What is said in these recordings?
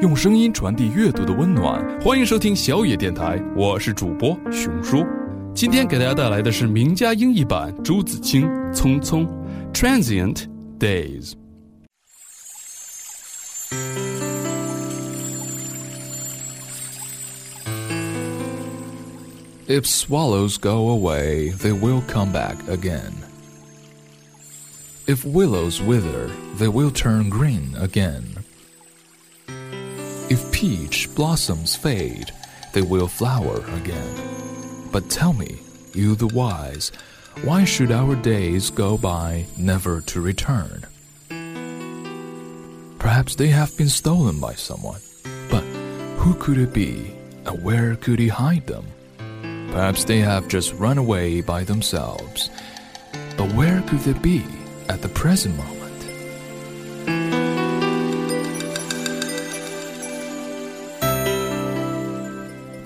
用声音传递阅读的温暖。欢迎收听小也电台，我是主播雄叔。今天给大家带来的是名家英译版朱自清《匆匆》（Transient Days）。If swallows go away, they will come back again. If willows wither, they will turn green again. If peach blossoms fade, they will flower again. But tell me, you the wise, why should our days go by never to return? Perhaps they have been stolen by someone, but who could it be, and where could he hide them? Perhaps they have just run away by themselves. But where could they be at the present moment?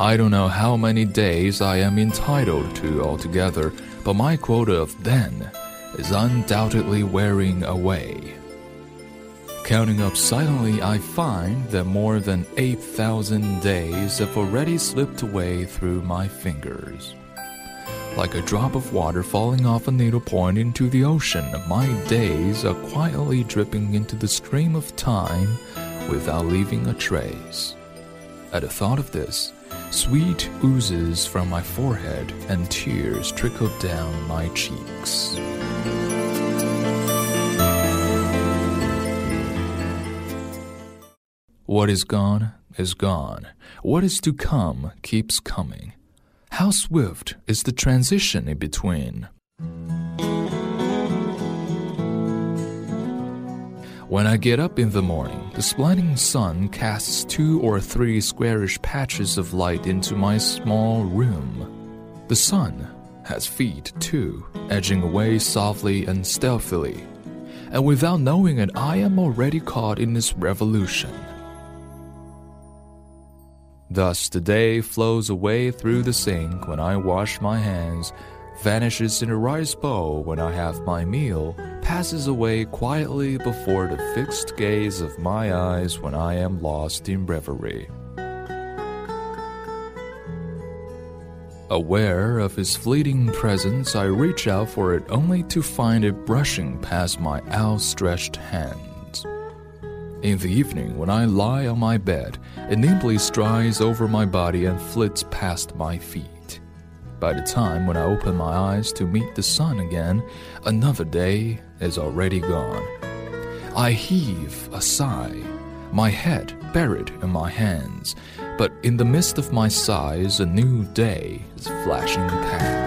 I don't know how many days I am entitled to altogether, but my quota of then is undoubtedly wearing away. Counting up silently, I find that more than 8,000 days have already slipped away through my fingers. Like a drop of water falling off a needlepoint into the ocean, my days are quietly dripping into the stream of time without leaving a trace. At the thought of this, sweat oozes from my forehead and tears trickle down my cheeks. What is gone is gone. What is to come keeps coming. How swift is the transition in between? When I get up in the morning, the splitting sun casts two or three squarish patches of light into my small room. The sun has feet too, edging away softly and stealthily. And without knowing it, I am already caught in its revolution. Thus, the day flows away through the sink when I wash my hands, vanishes in a rice bowl when I have my meal, passes away quietly before the fixed gaze of my eyes when I am lost in reverie. Aware of his fleeting presence, I reach out for it only to find it brushing past my outstretched hands. In the evening, when I lie on my bed, it nimbly strides over my body and flits past my feet. By the time when I open my eyes to meet the sun again, another day is already gone. I heave a sigh, my head buried in my hands, but in the midst of my sighs, a new day is flashing past.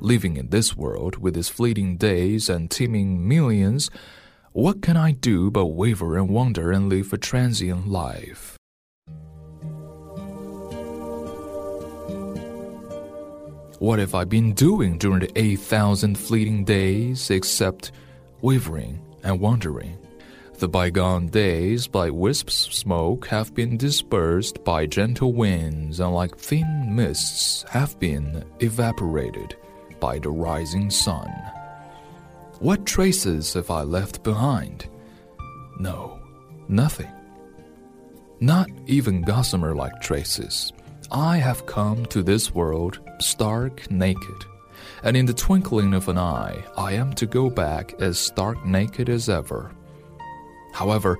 living in this world with its fleeting days and teeming millions, what can I do but waver and wander and live a transient life? What have I been doing during the 8,000 fleeting days except wavering and wandering? The bygone days, by wisps of smoke, have been dispersed by gentle winds and, like thin mists, have been evaporated by the rising sun. What traces have I left behind? No, nothing. Not even gossamer like traces. I have come to this world stark naked, and in the twinkling of an eye, I am to go back as stark naked as ever. However,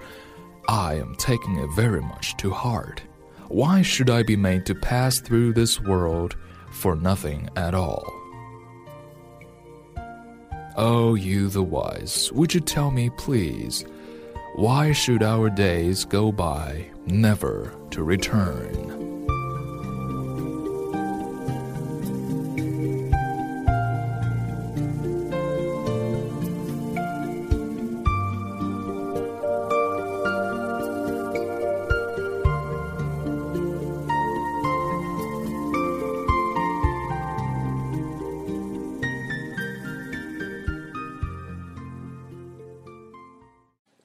I am taking it very much to heart. Why should I be made to pass through this world for nothing at all? Oh, you the wise, would you tell me, please, why should our days go by never to return?